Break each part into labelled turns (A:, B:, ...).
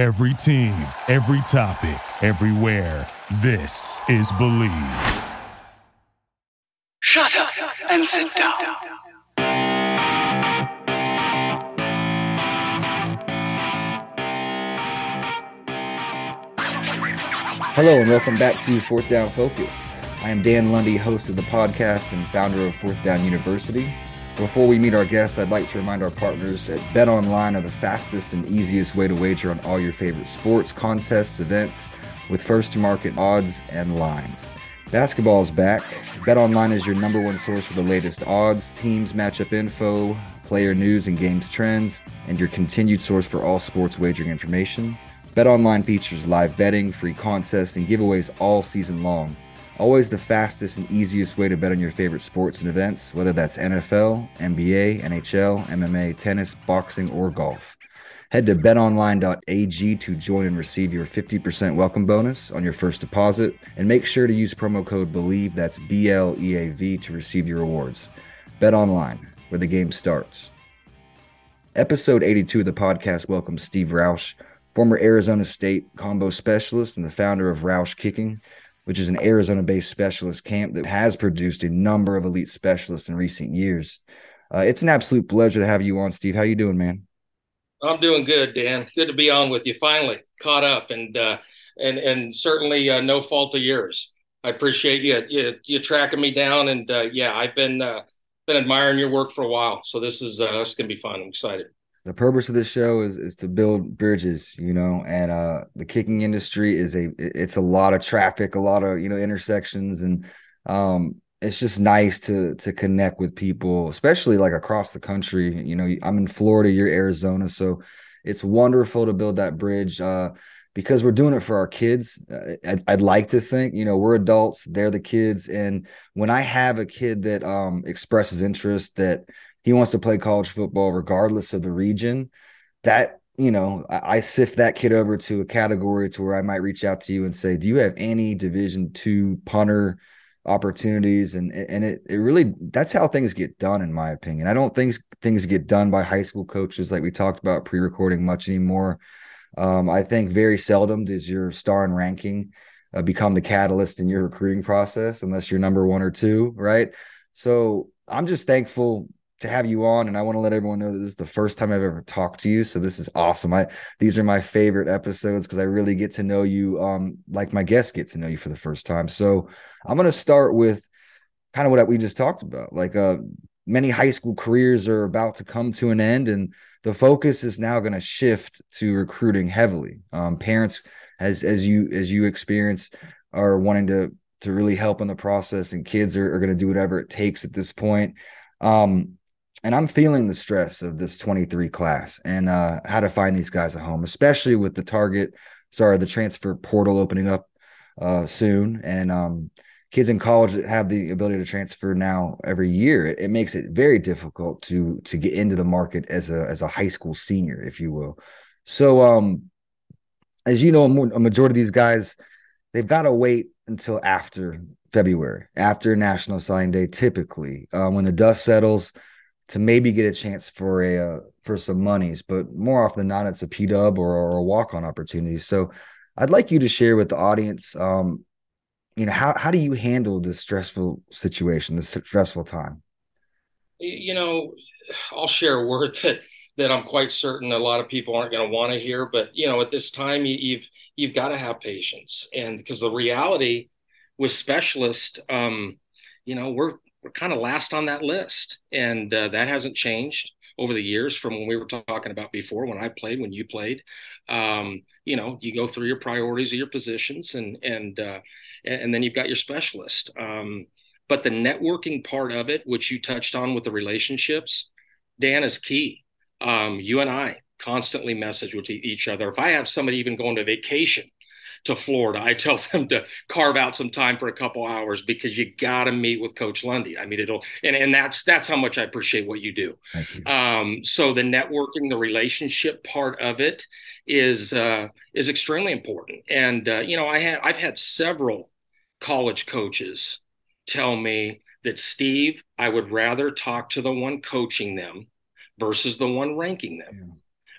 A: Every team, every topic, everywhere. This is Bleav.
B: Shut up and sit down.
C: Hello and welcome back to Fourth Down Focus. I am Dan Lundy, host of the podcast and founder of Fourth Down University. Before we meet our guest, I'd like to remind our partners that Bet Online are the fastest and easiest way to wager on all your favorite sports, contests, events with first to market odds and lines. Basketball is back. Bet Online is your number one source for the latest odds, teams, matchup info, player news, and games trends, and your continued source for all sports wagering information. BetOnline features live betting, free contests, and giveaways all season long. Always the fastest and easiest way to bet on your favorite sports and events, whether that's NFL, NBA, NHL, MMA, tennis, boxing, or golf. Head to betonline.ag to join and receive your 50% welcome bonus on your first deposit. And make sure to use promo code BLEAV, that's B L E A V, to receive your rewards. Bet online, where the game starts. Episode 82 of the podcast welcomes Steve Roush, former Arizona State combo specialist and the founder of Roush Kicking, which is an Arizona based specialist camp that has produced a number of elite specialists in recent years. Uh, it's an absolute pleasure to have you on, Steve. How you doing, man?
D: I'm doing good, Dan. Good to be on with you. Finally caught up, and uh, and and certainly uh, no fault of yours. I appreciate you you, you tracking me down, and uh, yeah, I've been uh, been admiring your work for a while. So this is uh, this is gonna be fun. I'm excited.
C: The purpose of this show is is to build bridges, you know, and uh, the kicking industry is a it's a lot of traffic, a lot of you know intersections, and um, it's just nice to to connect with people, especially like across the country. You know, I'm in Florida, you're Arizona, so it's wonderful to build that bridge uh, because we're doing it for our kids. I'd, I'd, like to think, you know, we're adults, they're the kids, and when I have a kid that um, expresses interest that he wants to play college football regardless of the region, that you know, I, I sift that kid over to a category to where I might reach out to you and say, do you have any Division two punter? opportunities and and it it really that's how things get done in my opinion. I don't think things get done by high school coaches like we talked about pre-recording much anymore. Um, I think very seldom does your star and ranking uh, become the catalyst in your recruiting process unless you're number 1 or 2, right? So I'm just thankful to have you on and I want to let everyone know that this is the first time I've ever talked to you so this is awesome. I these are my favorite episodes cuz I really get to know you um like my guests get to know you for the first time. So I'm going to start with kind of what we just talked about. Like uh many high school careers are about to come to an end and the focus is now going to shift to recruiting heavily. Um parents as as you as you experience are wanting to to really help in the process and kids are, are going to do whatever it takes at this point. Um and I'm feeling the stress of this 23 class and uh, how to find these guys a home, especially with the target, sorry, the transfer portal opening up uh, soon, and um, kids in college that have the ability to transfer now every year. It, it, makes it very difficult to to get into the market as a as a high school senior, if you will. So, um, as you know, a majority of these guys they've got to wait until after February, after National Signing Day, typically uh, when the dust settles to maybe get a chance for a uh, for some monies, but more often than not, it's a P dub or, or, a walk on opportunity. So, I'd like you to share with the audience, um, you know, how how do you handle this stressful situation, this stressful time?
D: You know, I'll share a word that that I'm quite certain a lot of people aren't going to want to hear, but you know, at this time, you, you've you've got to have patience, and because the reality with specialists, um, you know, we're we're kind of last on that list, and uh, that hasn't changed over the years from when we were talking about before when I played, when you played. Um, you know, you go through your priorities of your positions, and and uh, and then you've got your specialist. Um, but the networking part of it, which you touched on with the relationships, Dan is key. Um, you and I constantly message with each other. If I have somebody even going to vacation to Florida. I tell them to carve out some time for a couple hours because you got to meet with Coach Lundy. I mean, it'll and and that's that's how much I appreciate what you do.
C: You.
D: Um, so the networking, the relationship part of it is uh, is extremely important. And uh, you know, I had I've had several college coaches tell me that Steve, I would rather talk to the one coaching them versus the one ranking them. Yeah.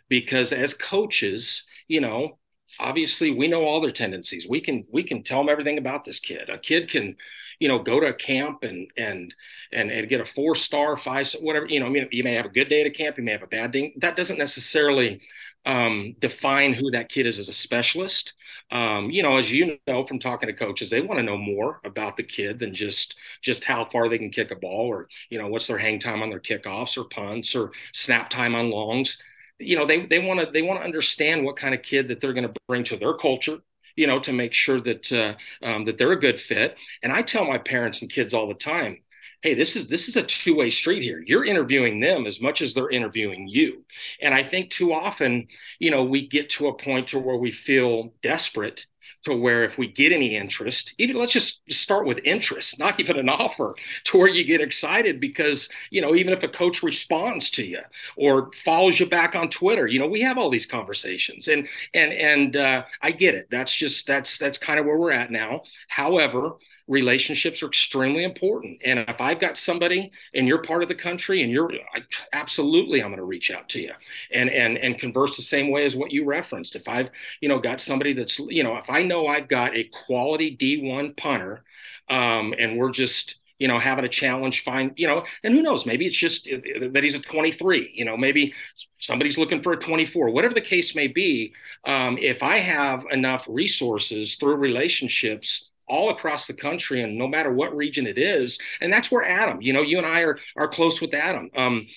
D: Because as coaches, you know, obviously we know all their tendencies. We can we can tell them everything about this kid. A kid can, you know, go to a camp and and and and get a four star, five whatever. You know, I mean, you may have a good day at a camp, you may have a bad day. That doesn't necessarily um, define who that kid is as a specialist. Um, you know, as you know from talking to coaches, they want to know more about the kid than just just how far they can kick a ball, or you know, what's their hang time on their kickoffs or punts or snap time on longs you know they they want to they want to understand what kind of kid that they're going to bring to their culture you know to make sure that uh, um, that they're a good fit. And i tell my parents and kids all the time hey this is this is a two-way street here. You're interviewing them as much as they're interviewing you. And i think too often you know we get to a point to where we feel desperate to where if we get any interest, even let's just start with interest, not even an offer, to where you get excited because, you know, even if a coach responds to you or follows you back on Twitter, you know, we have all these conversations and, and, and uh, I get it. That's just, that's, that's kind of where we're at now. However, relationships are extremely important. And if I've got somebody in your part of the country and you're I, absolutely, I'm going to reach out to you and, and, and converse the same way as what you referenced. If I've, you know, got somebody that's, you know, if I know I've got a quality D1 punter um, and we're just, you know, having a challenge, find, you know, and who knows, maybe it's just that he's a 23, you know, maybe somebody's looking for a 24, whatever the case may be. Um, if I have enough resources through relationships all across the country and no matter what region it is. And that's where Adam, you know, you and I are are close with Adam. Um,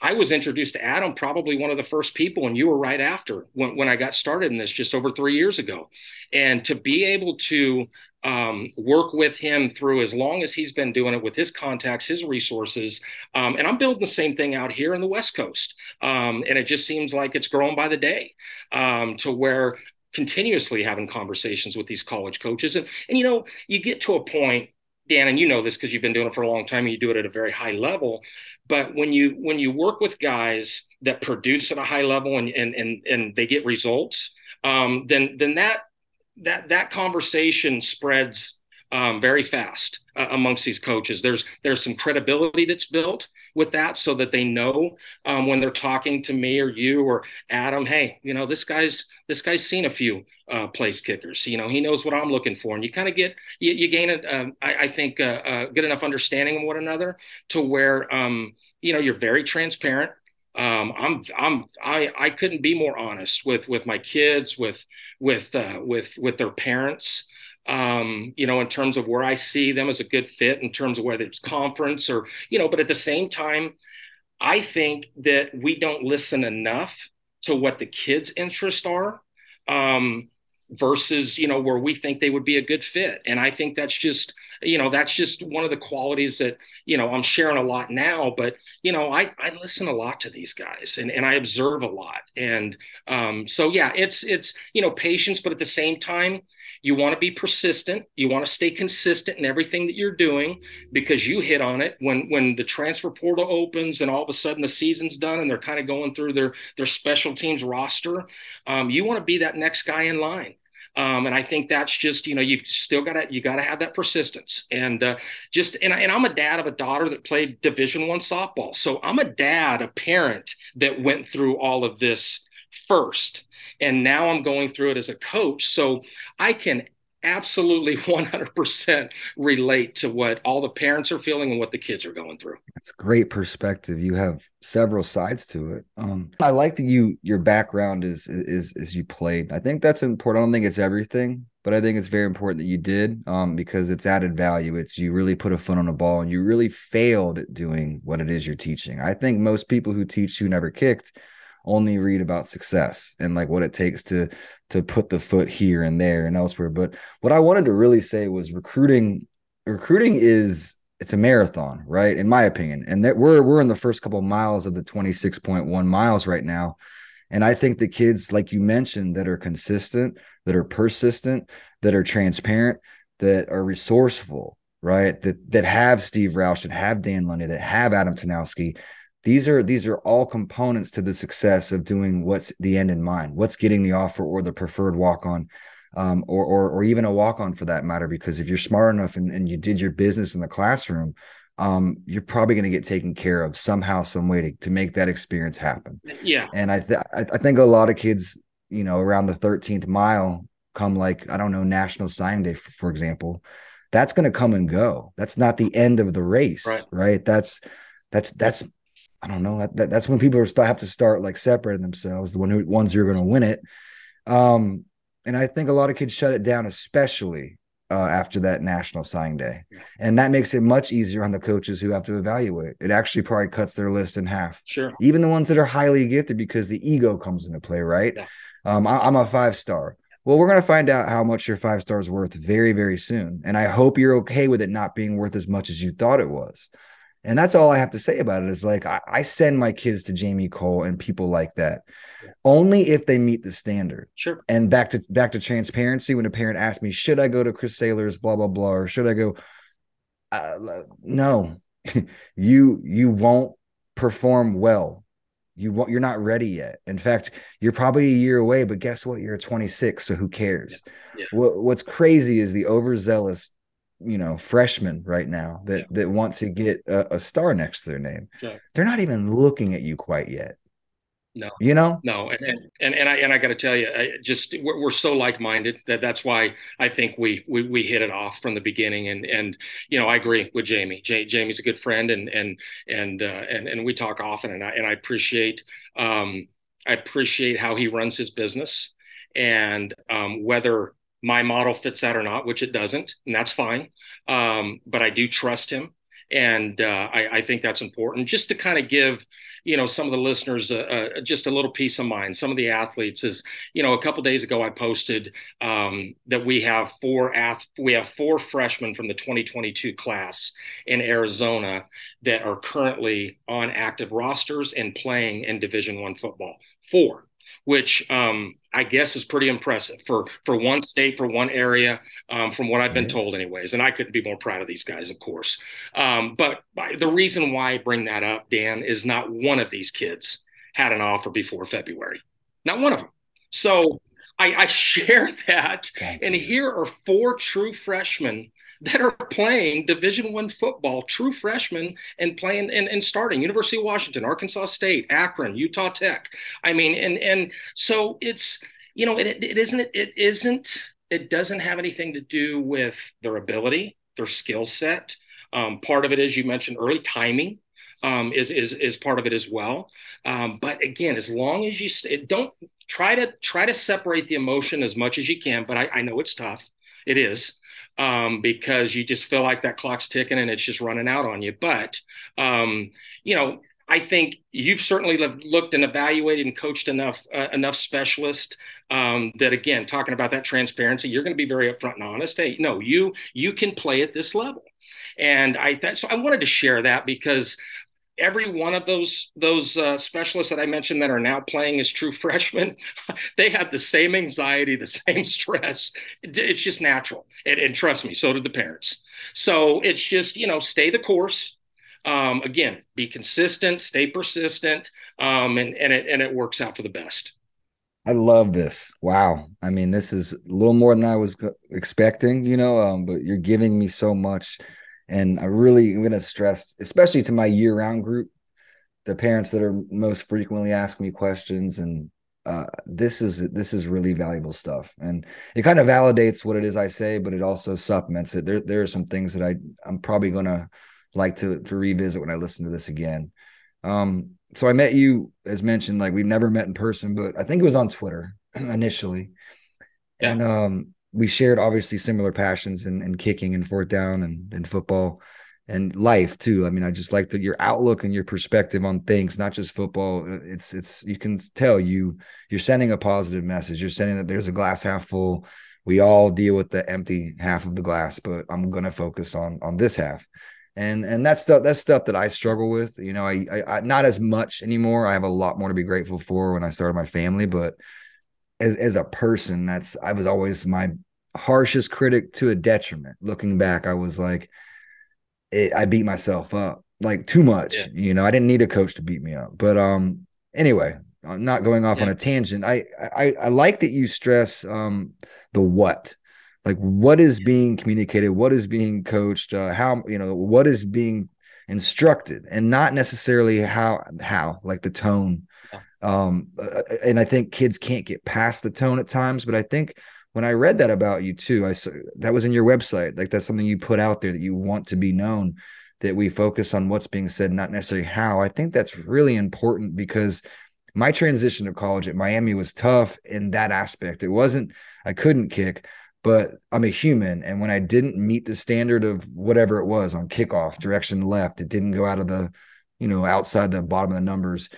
D: I was introduced to Adam probably one of the first people, and you were right after when, when I got started in this just over three years ago. And to be able to um, work with him through as long as he's been doing it with his contacts, his resources. Um, and I'm building the same thing out here in the West Coast. Um, and it just seems like it's growing by the day um, to where continuously having conversations with these college coaches. And, and you know, you get to a point, Dan, and you know this because you've been doing it for a long time and you do it at a very high level. But when you when you work with guys that produce at a high level and and and, and they get results, um, then then that that that conversation spreads um, very fast uh, amongst these coaches. There's there's some credibility that's built with that, so that they know um, when they're talking to me or you or Adam, hey, you know this guy's this guy's seen a few uh, place kickers. You know he knows what I'm looking for, and you kind of get you, you gain a, uh, I, I think a, uh, a good enough understanding of one another to where um, you know you're very transparent um, I'm I'm I I couldn't be more honest with with my kids with with uh, with with their parents um, you know, in terms of where I see them as a good fit, in terms of whether it's conference or, you know, but at the same time, I think that we don't listen enough to what the kids' interests are um, versus, you know, where we think they would be a good fit. And I think that's just, you know, that's just one of the qualities that, you know, I'm sharing a lot now, but, you know, I, I listen a lot to these guys and, and I observe a lot. And um, so, yeah, it's, it's, you know, patience, but at the same time, you want to be persistent. You want to stay consistent in everything that you're doing because you hit on it when when the transfer portal opens and all of a sudden the season's done and they're kind of going through their their special teams roster. Um, you want to be that next guy in line. Um, and I think that's just you know you've still got to you got to have that persistence and uh, just and, I, and I'm a dad of a daughter that played Division One softball, so I'm a dad, a parent that went through all of this first and now I'm going through it as a coach. So I can absolutely 100% relate to what all the parents are feeling and what the kids are going through.
C: That's great perspective. You have several sides to it. Um, I like that you your background is is is you played. I think that's important. I don't think it's everything, but I think it's very important that you did um, because it's added value. It's you really put a foot on the ball and you really failed at doing what it is you're teaching. I think most people who teach who never kicked only read about success and like what it takes to to put the foot here and there and elsewhere. But what i wanted to really say was recruiting recruiting is it's a marathon right? In my opinion. And that we're we're in the first couple of miles of the 26.1 miles right now. And i think the kids like you mentioned that are consistent that are persistent that are transparent that are resourceful right? That that have steve roush that have dan lundy that have adam tanowski these are these are all components to the success of doing what's the end in mind what's getting the offer or the preferred walk on um, or, or or even a walk on for that matter because if you're smart enough and, and you did your business in the classroom um, you're probably going to get taken care of somehow some way to, to make that experience happen
D: yeah
C: and i th- i think a lot of kids you know, around the 13th mile, come like, I don't know, National Sign Day, for, for example, that's going to come and go. That's not the end of the race,
D: Right.
C: right? That's, that's, that's, I don't know. That, that that's when people are have to start like separating themselves, the one who ones who are going to win it. Um, and I think a lot of kids shut it down, especially uh, after that National Sign Day, and that makes it much easier on the coaches who have to evaluate. It actually probably cuts their list in half
D: Sure.
C: even the ones that are highly gifted because the ego comes into play, right?
D: Yeah.
C: Um, I, am a five star. Well, we're going to find out how much your five star is worth very, very soon. And I hope you're okay with it not being worth as much as you thought it was. And that's all I have to say about it is like, I, I send my kids to Jamie Kohl and people like that
D: Yeah.
C: only if they meet the standard.
D: Sure.
C: And back to back to transparency. When a parent asks me, should I go to Chris Sailer's, blah blah blah, or should I go? Uh, no, you you won't perform well. You won't. You're not ready yet. In fact, you're probably a year away. But guess what? You're 26, so who cares?
D: Yeah.
C: What, what's crazy is the overzealous, you know, freshmen right now that
D: Yeah.
C: that want to get a, a star next to their name.
D: Yeah.
C: They're not even looking at you quite yet.
D: No.
C: You know.
D: No, and and and, and I and I got to tell you, I just we're, we're so like-minded that that's why I think we, we we hit it off from the beginning. And and you know, I agree with Jamie. Ja- Jamie's a good friend, and and and uh, and and we talk often, and I and I appreciate um, I appreciate how he runs his business, and um, whether my model fits that or not, which it doesn't, and that's fine. Um, but I do trust him, and uh, I, I think that's important. Just to kind of give you know some of the listeners uh, uh, just a little peace of mind some of the athletes is you know a couple days ago i posted um, that we have four ath- we have four freshmen from the 2022 class in arizona that are currently on active rosters and playing in division one football four which um, I guess is pretty impressive for for one state, for one area, um, from what I've been
C: Yes.
D: told, anyways. And I couldn't be more proud of these guys, of course. Um, but by- the reason why I bring that up, Dan, is not one of these kids had an offer before February, not one of them. So I, I share that, and here are four true freshmen that are playing division one football true freshmen and playing and, and starting. University of washington arkansas state akron utah tech. I mean and and so it's you know it, it isn't it isn't it doesn't have anything to do with their ability their skill set. Um, part of it as you mentioned early timing um, is is is part of it as well. Um, but again as long as you st- don't try to try to separate the emotion as much as you can but I, I know it's tough. It is um, because you just feel like that clock's ticking and it's just running out on you. But um, you know, I think you've certainly looked and evaluated and coached enough uh, enough specialists um, that again, talking about that transparency, you're going to be very upfront and honest. Hey, no, you you can play at this level, and I that, so I wanted to share that because every one of those those uh, specialists that I mentioned that are now playing as true freshmen, they have the same anxiety, the same stress. It- it's just natural, and, and trust me, so did the parents. So it's just you know, stay the course. Um, again, be consistent, stay persistent, um, and and it and it works out for the best.
C: I love this. Wow. I mean, this is a little more than I was expecting, you know, um, but you're giving me so much. And I really am going to stress, especially to my year round group, the parents that are most frequently asking me questions. And uh, this is this is really valuable stuff. And it kind of validates what it is I say, but it also supplements it. There, there are some things that I, I'm probably going to like to, to revisit when I listen to this again. Um, so I met you, as mentioned, like we've never met in person, but I think it was on Twitter initially.
D: Yeah.
C: And um, we shared obviously similar passions and, in kicking and fourth down and, and football and life too. I mean, I just like your outlook and your perspective on things, not just football. Uh, it's it's you can tell you you're sending a positive message. You're sending that there's a glass half full. We all deal with the empty half of the glass, but I'm gonna focus on on this half and and that's stuff that's stuff that I struggle with. You know, I, I, I not as much anymore. I have a lot more to be grateful for when I started my family, but as as a person, that's I was always my harshest critic to a detriment. Looking back, I was like, it, I beat myself up like too much.
D: Yeah.
C: You know, I didn't need a coach to beat me up. But um, anyway, I'm not going off on a tangent. I I I like that you stress um the what like what is being communicated what is being coached uh, how you know what is being instructed and not necessarily how how like the tone
D: Yeah.
C: Um, uh, and I think kids can't get past the tone at times, but I think when I read that about you too, I saw that was in your website. Like that's something you put out there that you want to be known, that we focus on what's being said, not necessarily how. I think that's really important because my transition to college at Miami was tough in that aspect. It wasn't, I couldn't kick, but I'm a human. And when I didn't meet the standard of whatever it was on kickoff, direction left, it didn't go out of the, you know, outside the bottom of the numbers.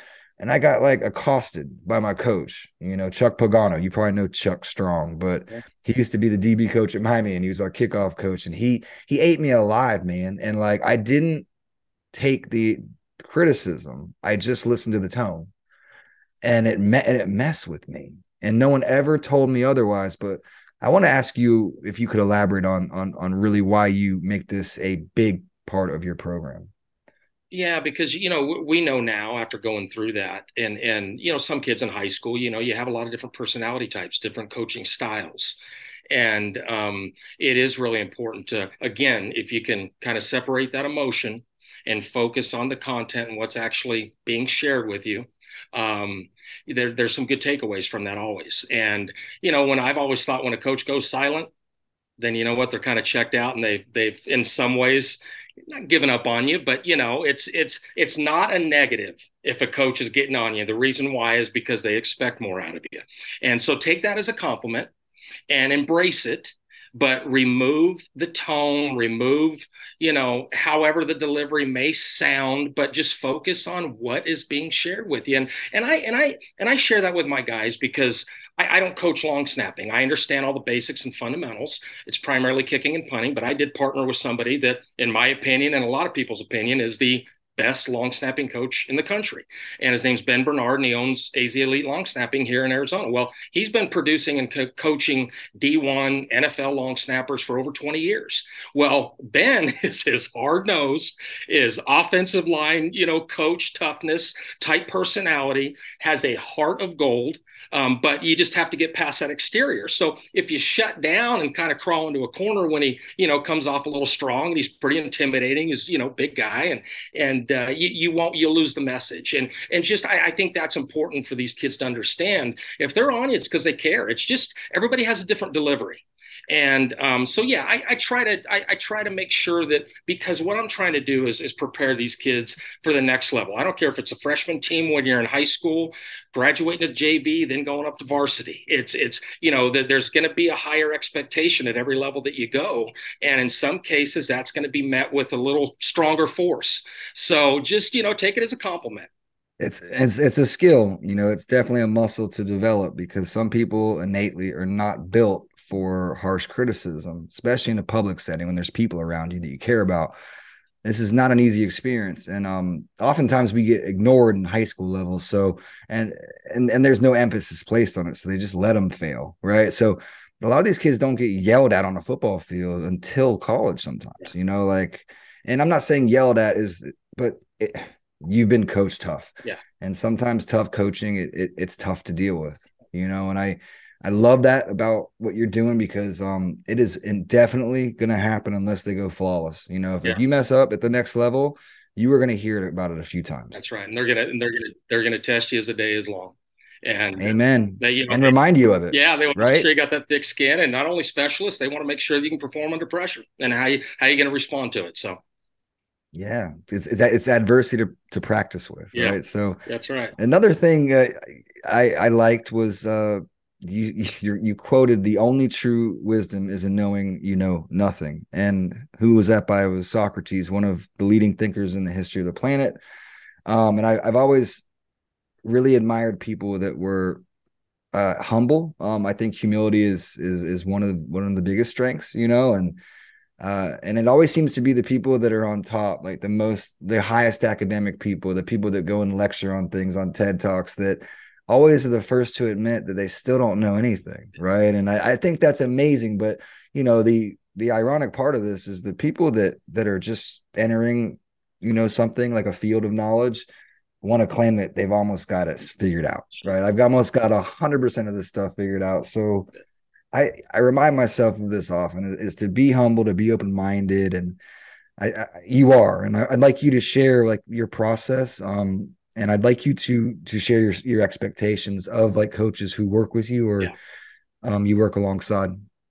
C: And I got like accosted by my coach, you know, Chuck Pagano. You probably know Chuck Strong, but yeah. he used to be the DB coach at Miami and he was our kickoff coach. And he he ate me alive, man. And like I didn't take the criticism. I just listened to the tone. And it me- and it messed with me. And no one ever told me otherwise. But I want to ask you if you could elaborate on on on really why you make this a big part of your program.
D: Yeah, because you know we know now after going through that, and and you know some kids in high school, you know, you have a lot of different personality types, different coaching styles, and um, it is really important to again, if you can kind of separate that emotion and focus on the content and what's actually being shared with you. Um, there, there's some good takeaways from that always. And you know, when I've always thought when a coach goes silent, then you know what they're kind of checked out and they've they've in some ways not giving up on you, but you know, it's it's it's not a negative if a coach is getting on you. The reason why is because they expect more out of you. And so take that as a compliment and embrace it but remove the tone, remove, you know, however the delivery may sound, but just focus on what is being shared with you. And and I and I and I share that with my guys because I, I don't coach long snapping. I understand all the basics and fundamentals. It's primarily kicking and punting, but I did partner with somebody that, in my opinion, and a lot of people's opinion, is the best long snapping coach in the country. And his name's Ben Bernard, and he owns AZ Elite Long Snapping here in Arizona. Well, he's been producing and co- coaching D1 NFL long snappers for over 20 years. Well, Ben is his hard nose, is offensive line, you know, coach toughness, type personality, has a heart of gold. Um, but you just have to get past that exterior. So if you shut down and kind of crawl into a corner when he, you know, comes off a little strong and he's pretty intimidating, he's, you know, big guy and, and uh, you, you won't, you'll lose the message. And, and just, I, I think that's important for these kids to understand. If they're on you, it's because they care. It's just, everybody has a different delivery and um, so yeah I, I try to I, I, try to make sure that because what i'm trying to do is, is prepare these kids for the next level. I don't care if it's a freshman team when you're in high school graduating to jv then going up to varsity. It's it's you know that there's going to be a higher expectation at every level that you go. And in some cases that's going to be met with a little stronger force. So just you know take it as a compliment.
C: It's it's it's a skill you know it's definitely a muscle to develop because some people innately are not built for harsh criticism especially in a public setting when there's people around you that you care about this is not an easy experience and um oftentimes we get ignored in high school levels so and and and there's no emphasis placed on it so they just let them fail right so a lot of these kids don't get yelled at on a football field until college sometimes you know like and i'm not saying yelled at is but it, you've been coached tough.
D: Yeah.
C: And sometimes tough coaching, it, it, it's tough to deal with, you know, and I, I love that about what you're doing because um it is indefinitely going to happen unless they go flawless. You know, if, yeah. if you mess up at the next level, you are going to hear about it a few times.
D: That's right, and they're gonna and they're gonna they're gonna test you as the day is long. And
C: amen. They, you know, and they, remind you of it.
D: Yeah, they want right? to make sure you got that thick skin, and not only specialists, they want to make sure that you can perform under pressure and how you how you going to respond to it. So
C: yeah, it's it's, it's adversity to, to practice with, yeah, right? So
D: that's right.
C: Another thing uh, I I liked was uh you you quoted the only true wisdom is in knowing you know nothing, and who was that by? It was Socrates, one of the leading thinkers in the history of the planet. Um, and I, I've always really admired people that were uh, humble. Um, I think humility is is is one of the, one of the biggest strengths, you know, and uh, and it always seems to be the people that are on top, like the most, the highest academic people, the people that go and lecture on things on TED Talks that always are the first to admit that they still don't know anything. Right. And I, I think that's amazing. But, you know, the, the ironic part of this is the people that, that are just entering, you know, something like a field of knowledge want to claim that they've almost got it figured out. Right. I've almost got a hundred percent of this stuff figured out. So, I I remind myself of this often is to be humble, to be open minded, and I, I, you are, and I, would like you to share like your process. Um, and I'd like you to to share your your expectations of like coaches who work with you or yeah. um, you work alongside.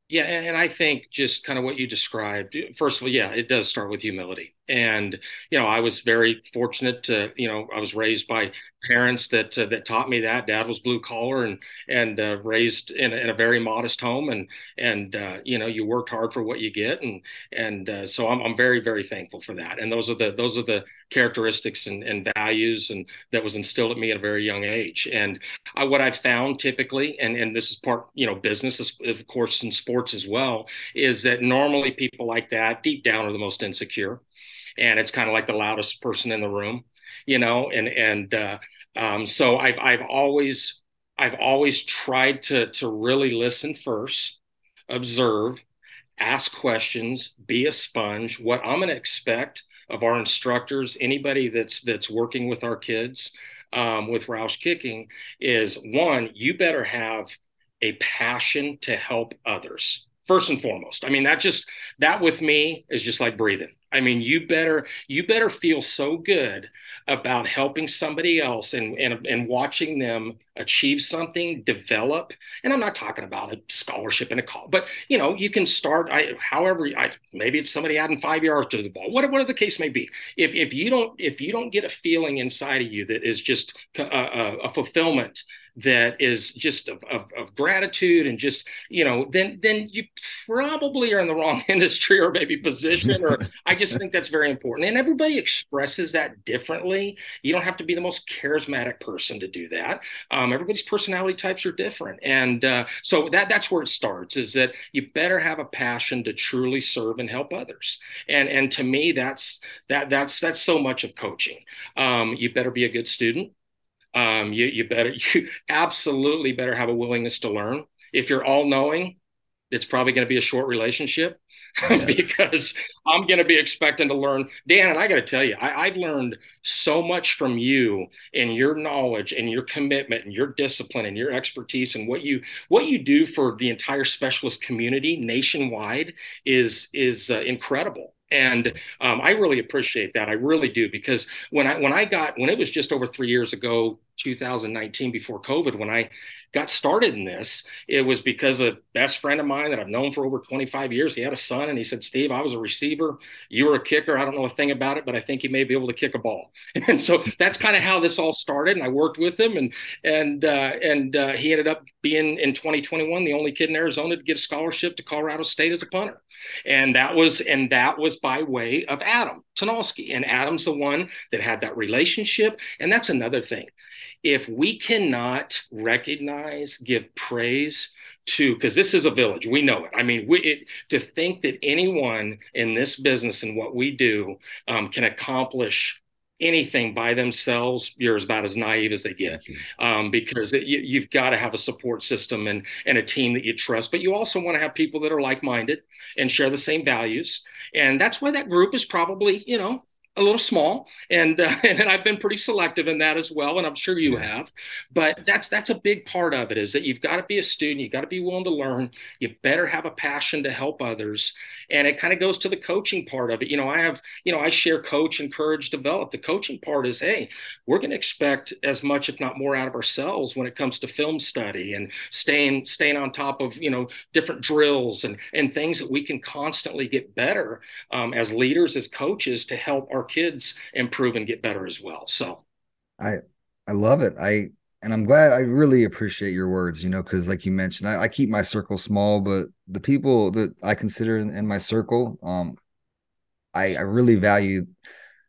D: Yeah, and I think just kind of what you described. First of all, yeah, it does start with humility. And you know, I was very fortunate to, you know, I was raised by parents that uh, that taught me that. Dad was blue collar and and uh, raised in a, in a, very modest home, and and uh, you know you worked hard for what you get, and and uh, so I'm I'm very very thankful for that. And those are the those are the characteristics and, and values and that was instilled at me at a very young age. And I, what I've found typically, and and this is part you know business of course in sports as well, is that normally people like that deep down are the most insecure, and it's kind of like the loudest person in the room you know, and and uh, um, so I've I've always I've always tried to to really listen first, observe, ask questions, be a sponge. What I'm going to expect of our instructors, anybody that's that's working with our kids um, with Roush Kicking, is one, you better have a passion to help others first and foremost. I mean, that just that with me is just like breathing. I mean, you better you better feel so good about helping somebody else and and and watching them achieve something, develop. And I'm not talking about a scholarship and a call, but you know, you can start. I, however, I maybe it's somebody adding five yards to the ball, What whatever the case may be. If if you don't if you don't get a feeling inside of you that is just a, a, a fulfillment that is just of, of, of, gratitude and just you know then then you probably are in the wrong industry or maybe position or i just think that's very important. And everybody expresses that differently. You don't have to be the most charismatic person to do that. Um, everybody's personality types are different. And uh, so that that's where it starts is that you better have a passion to truly serve and help others. And and to me that's that that's that's so much of coaching. Um, you better be a good student um, you, you better, you absolutely better have a willingness to learn. If you're all knowing, it's probably going to be a short relationship yes. because I'm going to be expecting to learn. Dan, and I got to tell you, I, I've learned so much from you and your knowledge and your commitment and your discipline and your expertise and what you what you do for the entire specialist community nationwide is is uh, incredible and um, I really appreciate that. I really do because when I when I got when it was just over three years ago, 2019, before COVID, when I got started in this, it was because a best friend of mine that I've known for over 25 years. He had a son, and he said, "Steve, I was a receiver. You were a kicker. I don't know a thing about it, but I think you may be able to kick a ball." And so that's kind of how this all started. And I worked with him, and and uh, and uh, he ended up being in 2021 the only kid in Arizona to get a scholarship to Colorado State as a punter. And that was and that was by way of Adam Tonalski. And Adam's the one that had that relationship. And that's another thing if we cannot recognize, give praise to, because this is a village, we know it. I mean, we, it, to think that anyone in this business and what we do um, can accomplish anything by themselves, you're about as naive as they get, um, because it, you, have got to have a support system and and a team that you trust. But you also want to have people that are like minded and share the same values, and that's why that group is probably you know a little small and uh, and I've been pretty selective in that as well and I'm sure you have. But that's that's a big part of it is that you've got to be a student you've got to be willing to learn you better have a passion to help others and it kind of goes to the coaching part of it. You know I have you know I share coach encourage develop. The coaching part is hey we're going to expect as much if not more out of ourselves when it comes to film study and staying staying on top of you know different drills and and things that we can constantly get better um, as leaders as coaches to help our our kids improve and get better as well. So
C: I I love it. I and I'm glad I really appreciate your words, you know, because like you mentioned, I, I, keep my circle small, but the people that I consider in, in my circle, um, I, I really value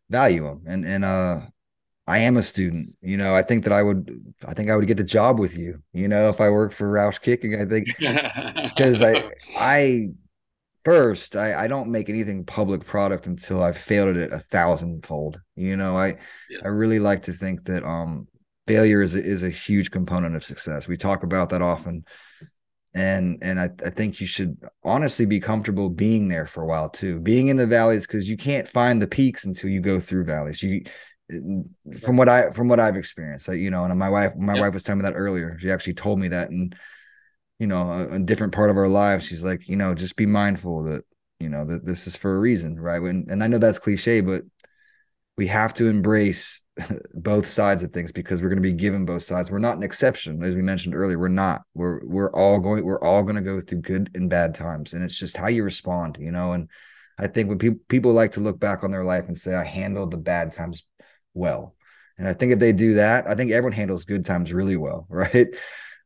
C: value them. And and uh I am a student, you know. I think that I would I think I would get the job with you, you know, if I work for Roush Kicking. I think because I I first I, I don't make anything public product until I've failed it a thousandfold. You know, I yeah. I really like to think that um failure is a, is a huge component of success. We talk about that often. And and I, I think you should honestly be comfortable being there for a while too. Being in the valleys because you can't find the peaks until you go through valleys. You from what I from what I've experienced, you know, and my wife my wife was telling me that earlier. She actually told me that and you know a, a, different part of our lives she's like you know just be mindful that you know that this is for a reason right and, and i know that's cliche but we have to embrace both sides of things because we're going to be given both sides. We're not an exception, as we mentioned earlier. We're not. We're we're all going. We're all going to go through good and bad times, and it's just how you respond, you know. And I think when people people like to look back on their life and say, "I handled the bad times well," and I think if they do that, I think everyone handles good times really well, right?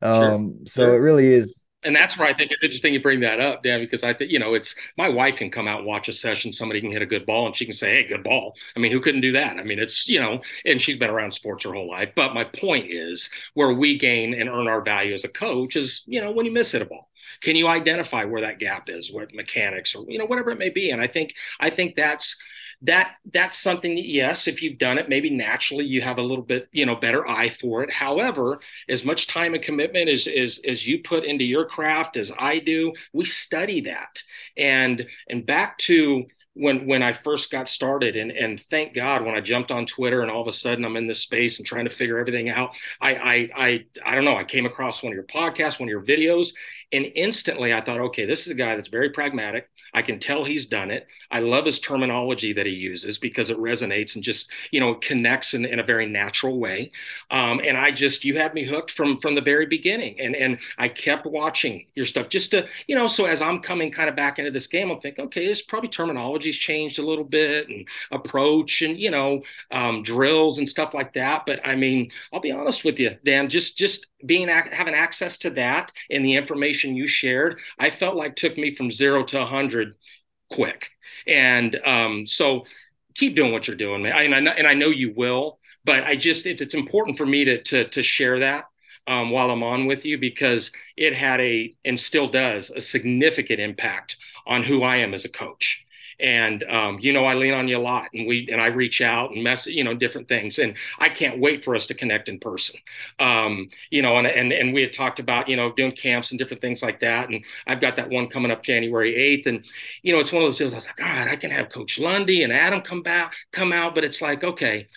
C: Sure. Um, so sure. it really is
D: and that's where I think it's interesting you bring that up, Dan, because I think you know it's my wife can come out and watch a session. Somebody can hit a good ball, and she can say, "Hey, good ball." I mean, who couldn't do that? I mean, it's you know, and she's been around sports her whole life. But my point is, where we gain and earn our value as a coach is, you know, when you miss hit a ball. Can you identify where that gap is, what mechanics, or you know, whatever it may be? And I think I think that's that that's something that yes if you've done it maybe naturally you have a little bit you know better eye for it. However as much time and commitment as as, as you put into your craft as i do we study that. And and back to when when I first got started and and thank God when I jumped on Twitter and all of a sudden I'm in this space and trying to figure everything out I I I I don't know I came across one of your podcasts one of your videos and instantly I thought okay this is a guy that's very pragmatic I can tell he's done it. I love his terminology that he uses because it resonates and just you know connects in, in a very natural way. Um, and I just you had me hooked from from the very beginning, and and I kept watching your stuff just to you know. So as I'm coming kind of back into this game, I'm thinking, okay, this probably terminology's changed a little bit and approach and you know um, drills and stuff like that. But I mean, I'll be honest with you, Dan. Just just being having access to that and the information you shared, I felt like took me from zero to hundred quick. And um, so keep doing what you're doing, man. I, and, I, and I know you will, but I just, it's, it's important for me to, to, to share that um, while I'm on with you because it had a, and still does, a significant impact on who I am as a coach and um, you know I lean on you a lot, and we and I reach out and mess, you know, different things, and I can't wait for us to connect in person. Um, you know, and and and we had talked about you know doing camps and different things like that, and I've got that one coming up January eighth, and you know it's one of those deals. I was like, God, I can have Coach Lundy and Adam come back, come out, but it's like, okay,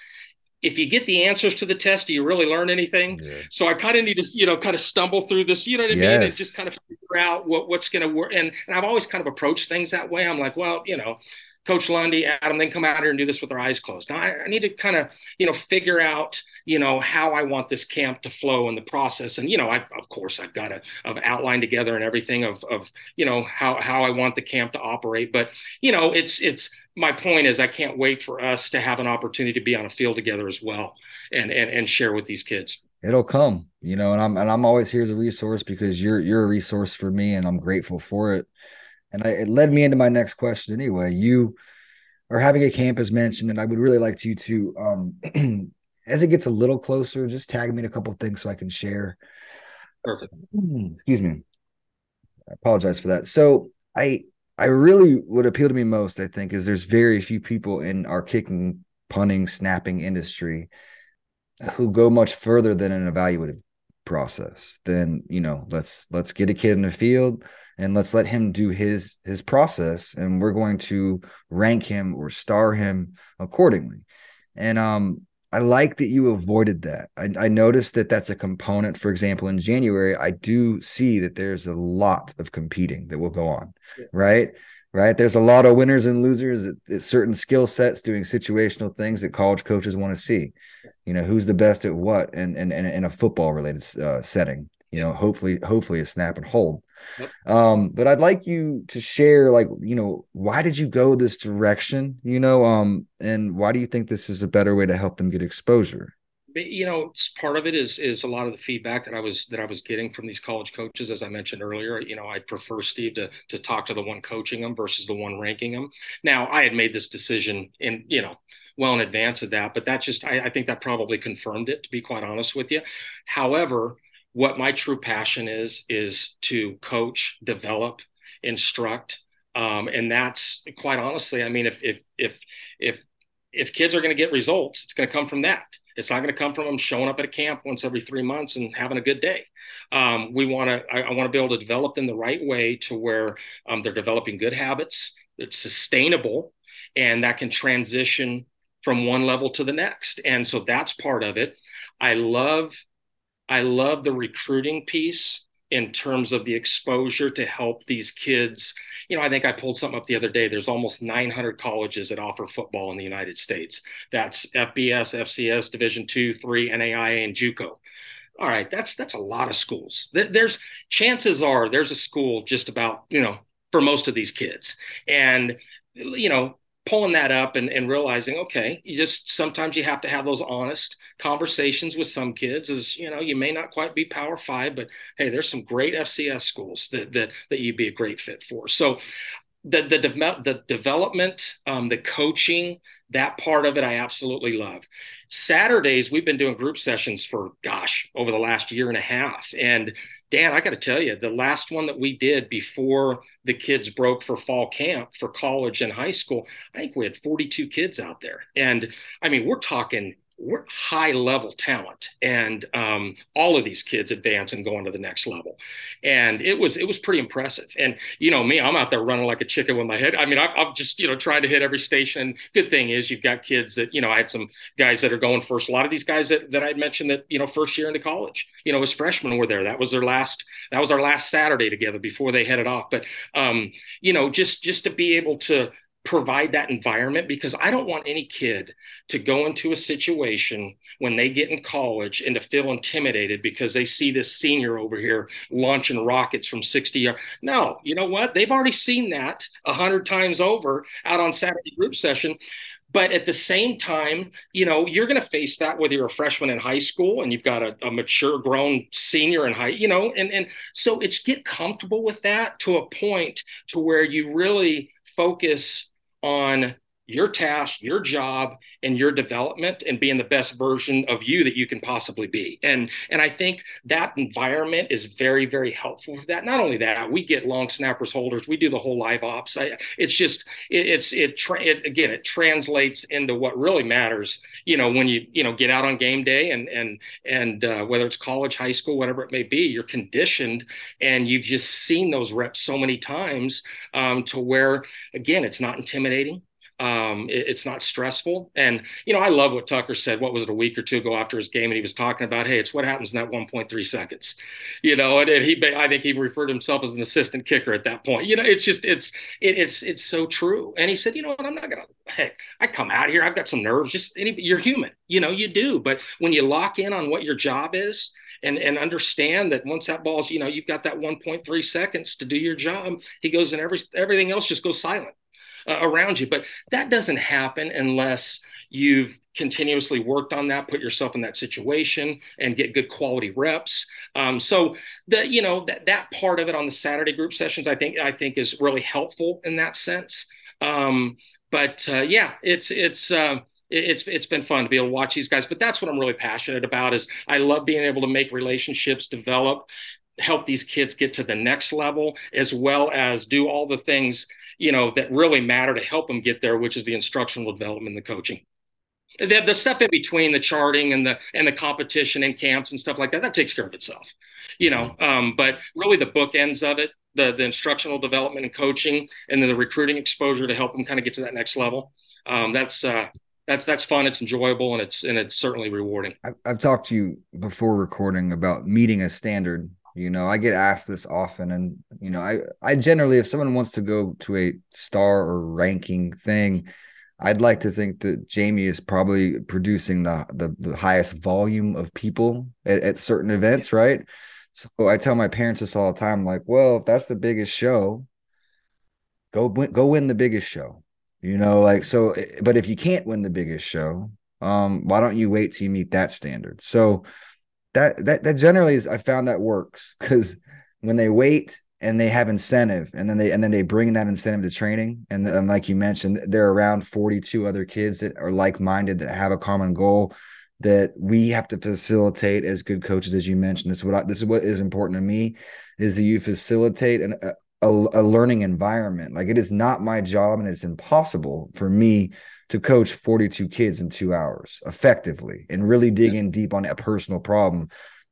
D: if you get the answers to the test, do you really learn anything? Yeah. So I kind of need to, you know, kind of stumble through this, you know what I yes. mean? And just kind of figure out what, what's going to work. And, and I've always kind of approached things that way. I'm like, well, you know, Coach Lundy, Adam, then come out here and do this with their eyes closed. Now I, I, need to kind of, you know, figure out, you know, how I want this camp to flow in the process. And, you know, I, of course, I've got a of outline together and everything of, of, you know, how, how I want the camp to operate. But, you know, it's, it's, my point is I can't wait for us to have an opportunity to be on a field together as well and, and, and share with these kids
C: it'll come you know and i'm and i'm always here as a resource because you're you're a resource for me and i'm grateful for it and I, it led me into my next question anyway. You are having a camp as mentioned, and I would really like you to, um, as it gets a little closer, just tag me in a couple things so I can share.
D: Perfect.
C: Excuse me. I apologize for that. So I I really what appealed to me most, I think, is there's very few people in our kicking, punting, snapping industry who go much further than an evaluative process. Then, you know, let's let's get a kid in the field, and let's let him do his his process and we're going to rank him or star him accordingly and um i like that you avoided that I, I noticed that that's a component for example in january i do see that there's a lot of competing that will go on yeah. right right? There's a lot of winners and losers at, at certain skill sets doing situational things that college coaches want to see. You know who's the best at what and in, in, in, a football related uh, setting you know hopefully hopefully a snap and hold. Yep. um but i'd like you to share like you know why did you go this direction you know um and why do you think this is a better way to help them get exposure
D: you know part of it is is a lot of the feedback that i was that i was getting from these college coaches as i mentioned earlier you know i prefer steve to to talk to the one coaching them versus the one ranking them. Now i had made this decision in you know well in advance of that but that just I, I think that probably confirmed it to be quite honest with you. However what my true passion is is to coach develop instruct um, and that's quite honestly i mean if if if if if kids are going to get results it's going to come from that it's not going to come from them showing up at a camp once every three months and having a good day. Um, we want to I, I want to be able to develop them the right way to where um, they're developing good habits it's sustainable and that can transition from one level to the next. And so that's part of it. I love I love the recruiting piece in terms of the exposure to help these kids. You know, I think I pulled something up the other day. There's almost 900 colleges that offer football in the United States. That's FBS, FCS, Division two, three, NAIA, and JUCO. All right, that's that's a lot of schools. There's chances are there's a school just about you know for most of these kids, and you know pulling that up and, and realizing okay you just sometimes you have to have those honest conversations with some kids as you know you may not quite be power five but hey there's some great fcs schools that that, that you'd be a great fit for. So the the, de- the development um, the coaching that part of it i absolutely love. Saturdays we've been doing group sessions for gosh over the last year and a half and Dan, I got to tell you, the last one that we did before the kids broke for fall camp for college and high school, I think we had 42 kids out there. And I mean, we're talking we're high level talent and um, all of these kids advance and go on to the next level. And it was it was pretty impressive. And you know me i'm out there running like a chicken with my head. I mean I, i'm just you know trying to hit every station. Good thing is you've got kids that you know i had some guys that are going first. A lot of these guys that, that i mentioned that you know first year into college you know as freshmen were there. That was their last that was our last saturday together before they headed off. But um you know just just to be able to provide that environment because I don't want any kid to go into a situation when they get in college and to feel intimidated because they see this senior over here launching rockets from 60 yards. No, you know what? They've already seen that a hundred times over out on Saturday group session. But at the same time, you know, you're going to face that whether you're a freshman in high school and you've got a, a mature, grown senior in high, you know, and and so it's get comfortable with that to a point to where you really focus on your task, your job, and your development and being the best version of you that you can possibly be. And and I think that environment is very, very helpful for that. Not only that, we get long snappers holders, we do the whole live ops. I, it's just it, it's it, tra- it again it translates into what really matters. You know when you you know get out on game day and and and uh, whether it's college, high school, whatever it may be, you're conditioned and you've just seen those reps so many times um, to where again it's not intimidating um, it, it's not stressful. And, you know, I love what Tucker said. What was it, a week or two ago after his game? And he was talking about, hey, it's what happens in that 1.3 seconds, you know, and, and he, I think he referred to himself as an assistant kicker at that point. You know, it's just, it's, it, it's, it's so true. And he said, you know what, I'm not going to, heck, I come out here, I've got some nerves, just any, you're human, you know, you do. But when you lock in on what your job is, and and understand that once that ball's you know you've got that 1.3 seconds to do your job he goes and every everything else just goes silent uh, around you. But that doesn't happen unless you've continuously worked on that, put yourself in that situation, and get good quality reps. Um, so that you know that that part of it on the Saturday group sessions, I think I think is really helpful in that sense. Um, but uh, yeah, it's it's. Uh, it's it's been fun to be able to watch these guys but that's what i'm really passionate about is i love being able to make relationships develop help these kids get to the next level as well as do all the things you know, that really matter to help them get there, which is the instructional development and the coaching. The, the stuff in between the charting and the and the competition and camps and stuff like that, that takes care of itself, you know. Um, but really, the bookends of it, the the instructional development and coaching, and then the recruiting exposure to help them kind of get to that next level. Um, that's uh, that's that's fun. It's enjoyable, and it's and it's certainly rewarding.
C: I've, I've talked to you before recording about meeting a standard you know, I get asked this often, and you know, I I generally, if someone wants to go to a star or ranking thing, I'd like to think that Jamie is probably producing the the, the highest volume of people at, at certain events, right? So I tell my parents this all the time, like, well, if that's the biggest show, go go win the biggest show, you know, like so. Eh, but if you can't win the biggest show, um, why don't you wait till you meet that standard? So that that that generally is I found that works because when they wait and they have incentive and then they and then they bring that incentive to training and, and like you mentioned they're around 42 other kids that are like-minded that have a common goal that we have to facilitate as good coaches as you mentioned. This is what I, this is what is important to me is that you facilitate an, a, a learning environment like it is not my job and it's impossible for me to coach 42 kids in two hours effectively and really dig yeah. in deep on a personal problem.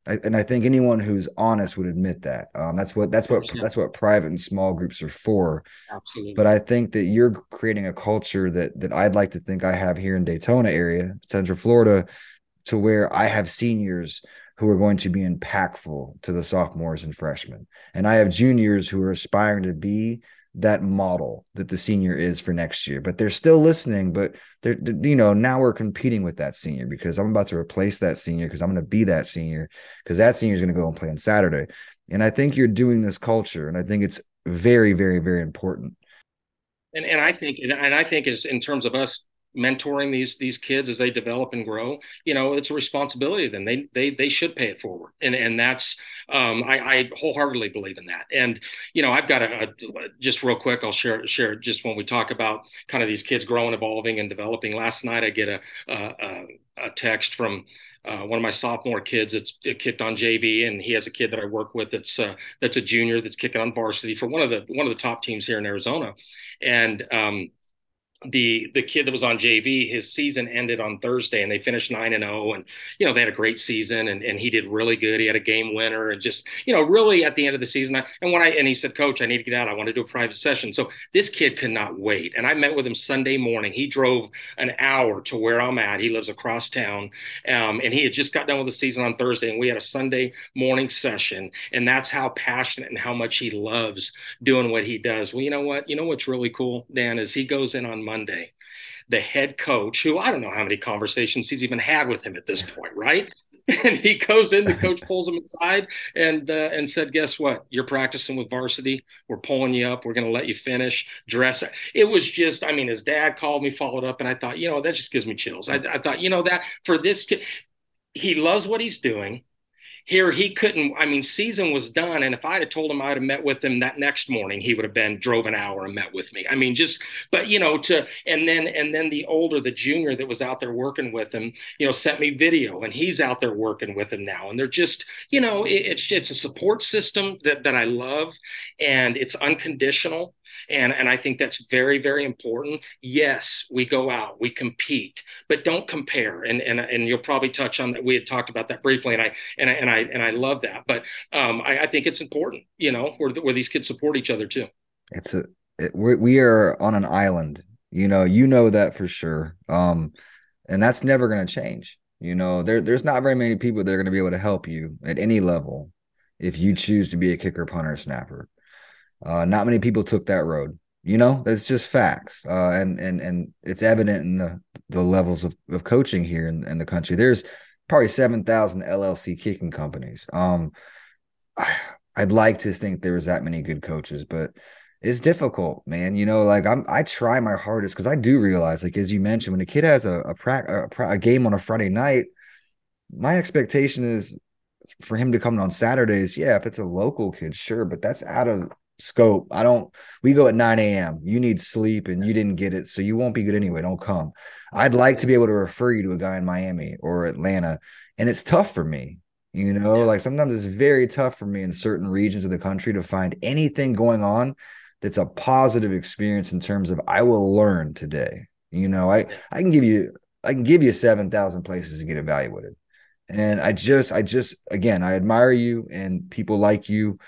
C: I, and I think anyone who's honest would admit that. Um, that's what that's what yeah. that's what private and small groups are for.
D: Absolutely.
C: But I think that you're creating a culture that that I'd like to think I have here in Daytona area, Central Florida, to where I have seniors who are going to be impactful to the sophomores and freshmen. And I have juniors who are aspiring to be that model that the senior is for next year. But they're still listening, but they're, you know, now we're competing with that senior because I'm about to replace that senior because I'm going to be that senior because that senior is going to go and play on Saturday. And I think you're doing this culture, and I think it's very, very, very important.
D: And and I think and I think is in terms of us mentoring these these kids as they develop and grow you know it's a responsibility of them. They they they should pay it forward. And and that's um, I, I wholeheartedly believe in that. And you know i've got a, a, just real quick i'll share share just when we talk about kind of these kids growing evolving and developing. Last night i get a a, a text from uh, one of my sophomore kids that's kicked on JV, and he has a kid that I work with that's uh, that's a junior that's kicking on varsity for one of the one of the top teams here in Arizona, and um, the the kid that was on JV, his season ended on Thursday, and they finished nine and zero. and you know they had a great season, and, and he did really good. He had a game winner, and just you know really at the end of the season, I, and when I and he said, Coach, I need to get out. I want to do a private session. So this kid could not wait, and I met with him Sunday morning. He drove an hour to where I'm at. He lives across town, um, and he had just got done with the season on Thursday, and we had a Sunday morning session, and that's how passionate and how much he loves doing what he does. Well, you know what? You know what's really cool, Dan, is he goes in on Monday. The head coach, who I don't know how many conversations he's even had with him at this point, right? And he goes in, the coach pulls him aside and uh, and said, "Guess what? You're practicing with varsity. We're pulling you up. We're going to let you finish. Dress." It was just, I mean, his dad called me, followed up, and I thought, you know, that just gives me chills. I, I thought, you know, that for this kid, he loves what he's doing here he couldn't i mean season was done and if i'd have told him i'd have met with him that next morning he would have been drove an hour and met with me. I mean just but you know to and then and then the older the junior that was out there working with him you know sent me video and he's out there working with him now. And they're just you know it, it's it's a support system that that i love and it's unconditional and, and I think that's very, very important. Yes, we go out, we compete, but don't compare. And, and, and you'll probably touch on that. We had talked about that briefly and I, and I, and I, and I love that, but um, I, I think it's important, you know, where, where these kids support each other too.
C: It's a, it, we're, we are on an island, you know, you know that for sure. Um, and that's never going to change. You know, there, there's not very many people that are going to be able to help you at any level if you choose to be a kicker, punter, snapper. Uh, not many people took that road. You know, that's just facts. Uh, and and and it's evident in the the levels of, of coaching here in, in the country. There's probably seven thousand LLC kicking companies. Um, I'd like to think there was that many good coaches, but it's difficult, man. You know, like I'm, I try my hardest because I do realize, like as you mentioned, when a kid has a a, pra- a, a game on a Friday night, my expectation is for him to come on Saturdays. Yeah, if it's a local kid, sure, but that's out of scope. I don't, we go at 9 a.m. You need sleep and you didn't get it. So you won't be good anyway. Don't come. I'd like to be able to refer you to a guy in Miami or Atlanta. And it's tough for me. You know, like sometimes it's very tough for me in certain regions of the country to find anything going on that's a positive experience in terms of I will learn today. You know, I I can give you I can give you 7,000 places to get evaluated. And I just I just again, I admire you and people like you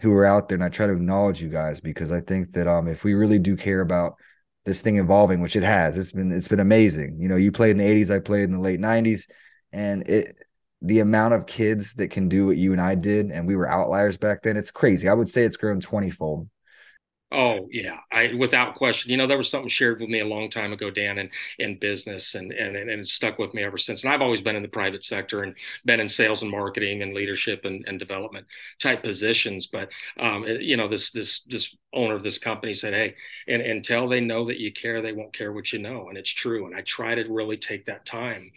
C: who are out there and I try to acknowledge you guys because I think that um if we really do care about this thing evolving, which it has, it's been it's been amazing. You know, you played in the 80s, I played in the late 90s, and it the amount of kids that can do what you and I did, and we were outliers back then, it's crazy. I would say it's grown 20 fold.
D: Oh yeah, I without question. You know, there was something shared with me a long time ago, Dan, in in business, and and and it's stuck with me ever since. And I've always been in the private sector and been in sales and marketing and leadership and, and development type positions. But um, you know, this this this owner of this company said, "Hey, and until they know that you care, they won't care what you know," and it's true. And I try to really take that time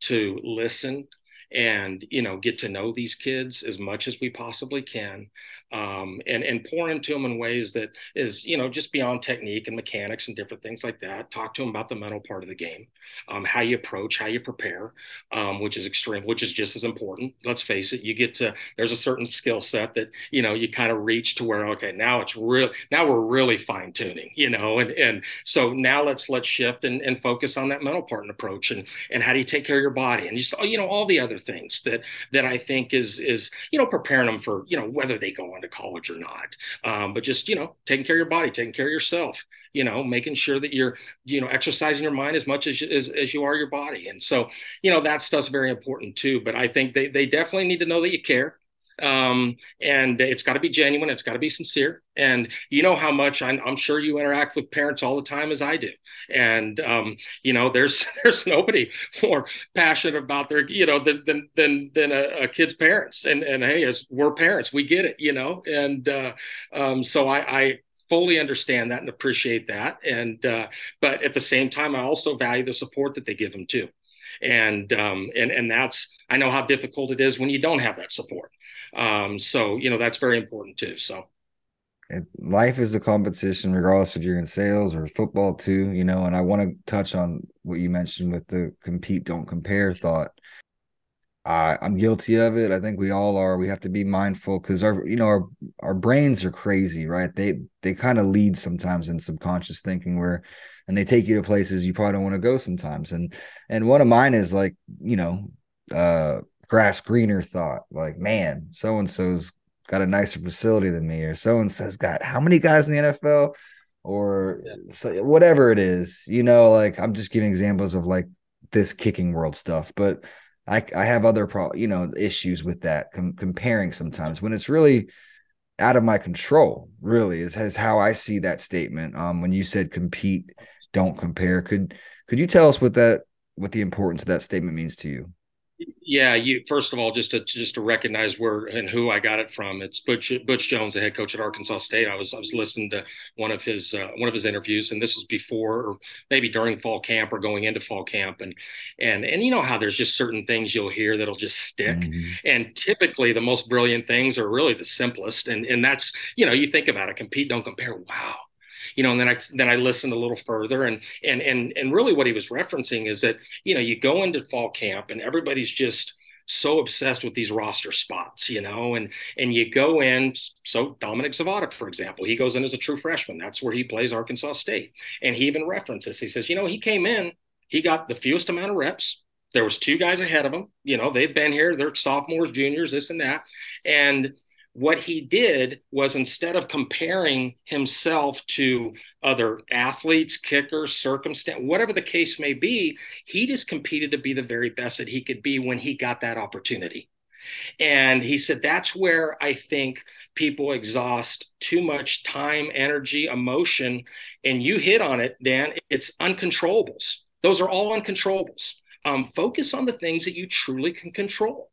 D: to listen and you know get to know these kids as much as we possibly can um, and and pour into them in ways that is you know just beyond technique and mechanics and different things like that. Talk to them about the mental part of the game, um, how you approach, how you prepare, um, which is extreme, which is just as important. Let's face it, you get to there's a certain skill set that you know you kind of reach to where okay now it's real now we're really fine tuning you know and and so now let's let's shift and, and focus on that mental part and approach and and how do you take care of your body and just you know all the other things that that I think is is you know preparing them for you know whether they go going to college or not. Um, but just, you know, taking care of your body, taking care of yourself, you know, making sure that you're, you know, exercising your mind as much as, as, as you are your body. And so, you know, that stuff's very important too. But I think they, they definitely need to know that you care um, and it's got to be genuine. It's got to be sincere. And you know how much I'm, I'm, sure you interact with parents all the time as I do. And um, you know, there's there's nobody more passionate about their you know than than than, than a, a, kid's parents. And and hey, as we're parents, we get it. You know, and uh, um, so I, I fully understand that and appreciate that. And uh, but at the same time, I also value the support that they give them too. And um, and and that's I know how difficult it is when you don't have that support. Um, so you know that's very important too. So
C: life is a competition, regardless if you're in sales or football too. You know, and I want to touch on what you mentioned with the compete, don't compare thought. I, I'm guilty of it. I think we all are. We have to be mindful because our, you know, our our brains are crazy, right? They they kind of lead sometimes in subconscious thinking where, and they take you to places you probably don't want to go sometimes. And and one of mine is like, you know, uh, grass greener thought like man so and so's got a nicer facility than me or so and so's got how many guys in the NFL or yeah. so, whatever it is you know like I'm just giving examples of like this kicking world stuff but I I have other pro you know issues with that com- comparing sometimes when it's really out of my control really is, is how I see that statement. Um when you said compete don't compare could could you tell us what that what the importance of that statement means to you
D: yeah, you first of all, just to just to recognize where and who I got it from. It's Butch Butch Jones, the head coach at Arkansas State. I was I was listening to one of his uh, one of his interviews, and this was before or maybe during fall camp or going into fall camp, and and and you know how there's just certain things you'll hear that'll just stick, mm-hmm. and typically the most brilliant things are really the simplest, and and that's you know you think about it, compete, don't compare. Wow, you know, and then I then I listened a little further, and and and and really what he was referencing is that you know you go into fall camp and everybody's just so obsessed with these roster spots, you know, and and you go in. So Dominic Zvada, for example, he goes in as a true freshman. That's where he plays Arkansas State, and he even references. He says, you know, he came in, he got the fewest amount of reps. There was two guys ahead of him. You know, they've been here. They're sophomores, juniors, this and that, and what he did was instead of comparing himself to other athletes, kickers, circumstance, whatever the case may be, he just competed to be the very best that he could be when he got that opportunity. And he said that's where I think people exhaust too much time, energy, emotion. And you hit on it, Dan. It's uncontrollables. Those are all uncontrollables. Um, focus on the things that you truly can control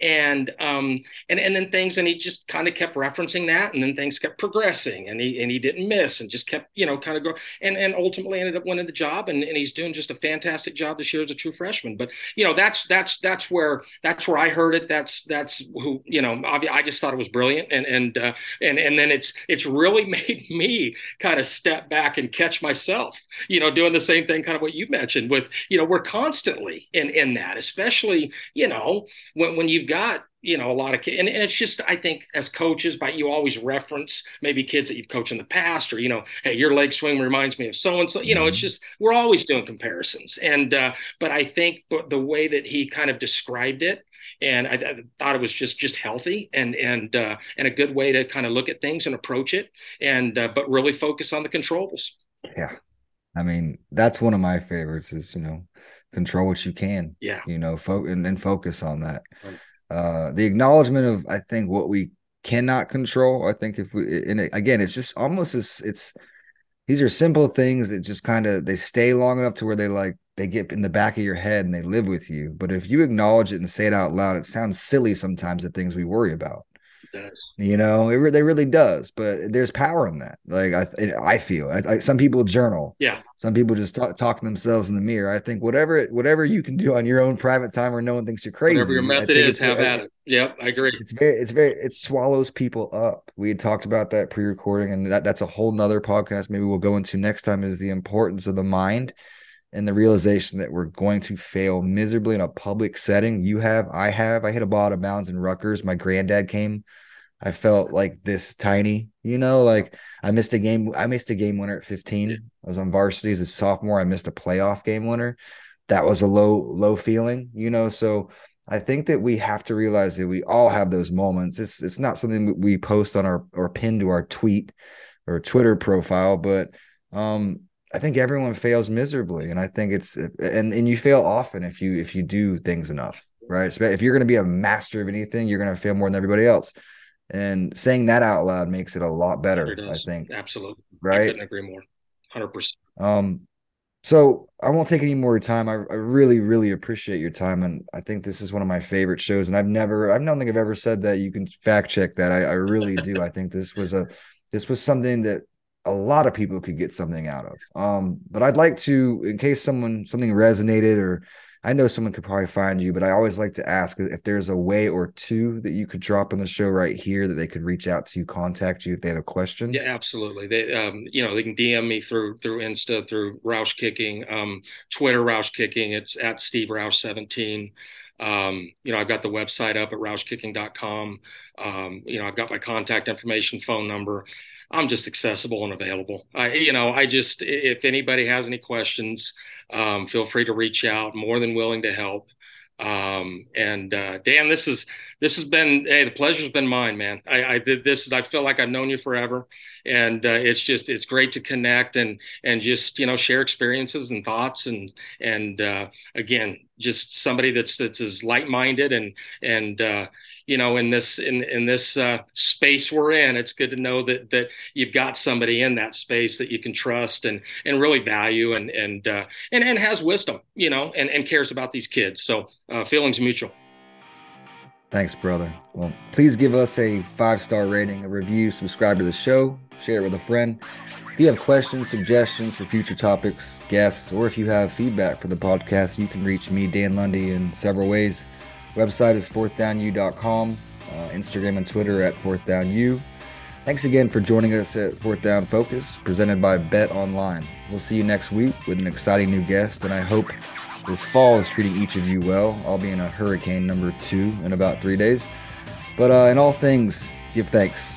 D: and um and and then things and he just kind of kept referencing that and then things kept progressing and he and he didn't miss and just kept you know kind of go and and ultimately ended up winning the job and, and he's doing just a fantastic job this year as a true freshman. But you know that's that's that's where that's where I heard it. That's that's who you know I just thought it was brilliant and and uh, and and then it's it's really made me kind of step back and catch myself you know doing the same thing kind of what you mentioned with you know we're constantly in in that especially you know when when when you've got you know a lot of kids and, and it's just i think as coaches but you always reference maybe kids that you've coached in the past or you know hey your leg swing reminds me of so and so you know it's mm-hmm. just we're always doing comparisons. And uh, but i think but the way that he kind of described it and I, I, thought it was just just healthy and and uh, and a good way to kind of look at things and approach it and uh, but really focus on the controllables
C: yeah. I mean that's one of my favorites is you know control what you can.
D: Yeah.
C: You know, fo- and, and focus on that. Right. Uh, the acknowledgement of, I think, what we cannot control. I think if we, and again, it's just almost as it's, these are simple things that just kind of they stay long enough to where they like they get in the back of your head and they live with you. But if you acknowledge it and say it out loud, it sounds silly sometimes the things we worry about
D: does.
C: You know, it, it really does. But there's power in that. Like I, I feel. I, I, some people journal.
D: Yeah.
C: Some people just talk, talk to themselves in the mirror. I think whatever whatever you can do on your own private time where no one thinks you're crazy.
D: Whatever your method is, have at it. Yep, I agree.
C: It's very, it's very, it swallows people up. We had talked about that pre-recording, and that that's a whole nother podcast. Maybe we'll go into next time. Is the importance of the mind and the realization that we're going to fail miserably in a public setting. You have, I have. I hit a ball out of bounds in Rutgers. My granddad came I felt like this tiny, you know, like I missed a game. I missed a game winner at 15. I was on varsity as a sophomore. I missed a playoff game winner. That was a low, low feeling, you know. So I think that we have to realize that we all have those moments. It's it's not something we post on our or pin to our tweet or Twitter profile, but um, I think everyone fails miserably, and I think it's and and you fail often if you if you do things enough, right? So if you're going to be a master of anything, you're going to fail more than everybody else. And saying that out loud makes it a lot better. I think
D: absolutely
C: right. I
D: couldn't agree more. Hundred percent.
C: Um, so I won't take any more time. I, I, really, really appreciate your time, and I think this is one of my favorite shows. And I've never, I don't think I've ever said that. You can fact check that. I, I really do. I think this was a, this was something that a lot of people could get something out of. Um, but I'd like to, in case someone something resonated or I know someone could probably find you, but I always like to ask if there's a way or two that you could drop on the show right here that they could reach out to, contact you if they have a question.
D: Yeah, absolutely. They, um, you know, they can DM me through through Insta, through Roush Kicking, um, Twitter Roush Kicking. It's at Steve Roush 17. Um, you know, I've got the website up at roushkicking.com. Um, you know, I've got my contact information, phone number. I'm just accessible and available. I, you know, I just, if anybody has any questions, um, feel free to reach out. More than willing to help. Um, and uh, Dan, this is this has been hey, the pleasure's been mine, man. I, I this I feel like I've known you forever, and uh, it's just it's great to connect and and just you know share experiences and thoughts and and uh, again just somebody that's that's as light minded and and uh, you know in this in in this uh, space we're in it's good to know that that you've got somebody in that space that you can trust and and really value and and uh, and and has wisdom you know and and cares about these kids. So uh, feelings mutual.
C: Thanks brother. Well please give us a five star rating a review subscribe to the show share it with a friend. If you have questions, suggestions for future topics, guests, or if you have feedback for the podcast, you can reach me, Dan Lundy, in several ways. Website is fourthdownu.com, uh, Instagram and Twitter at fourthdownu. Thanks again for joining us at Fourth Down Focus, presented by Bet Online. We'll see you next week with an exciting new guest, and I hope this fall is treating each of you well. I'll be in a hurricane number two in about three days. But uh, in all things, give thanks.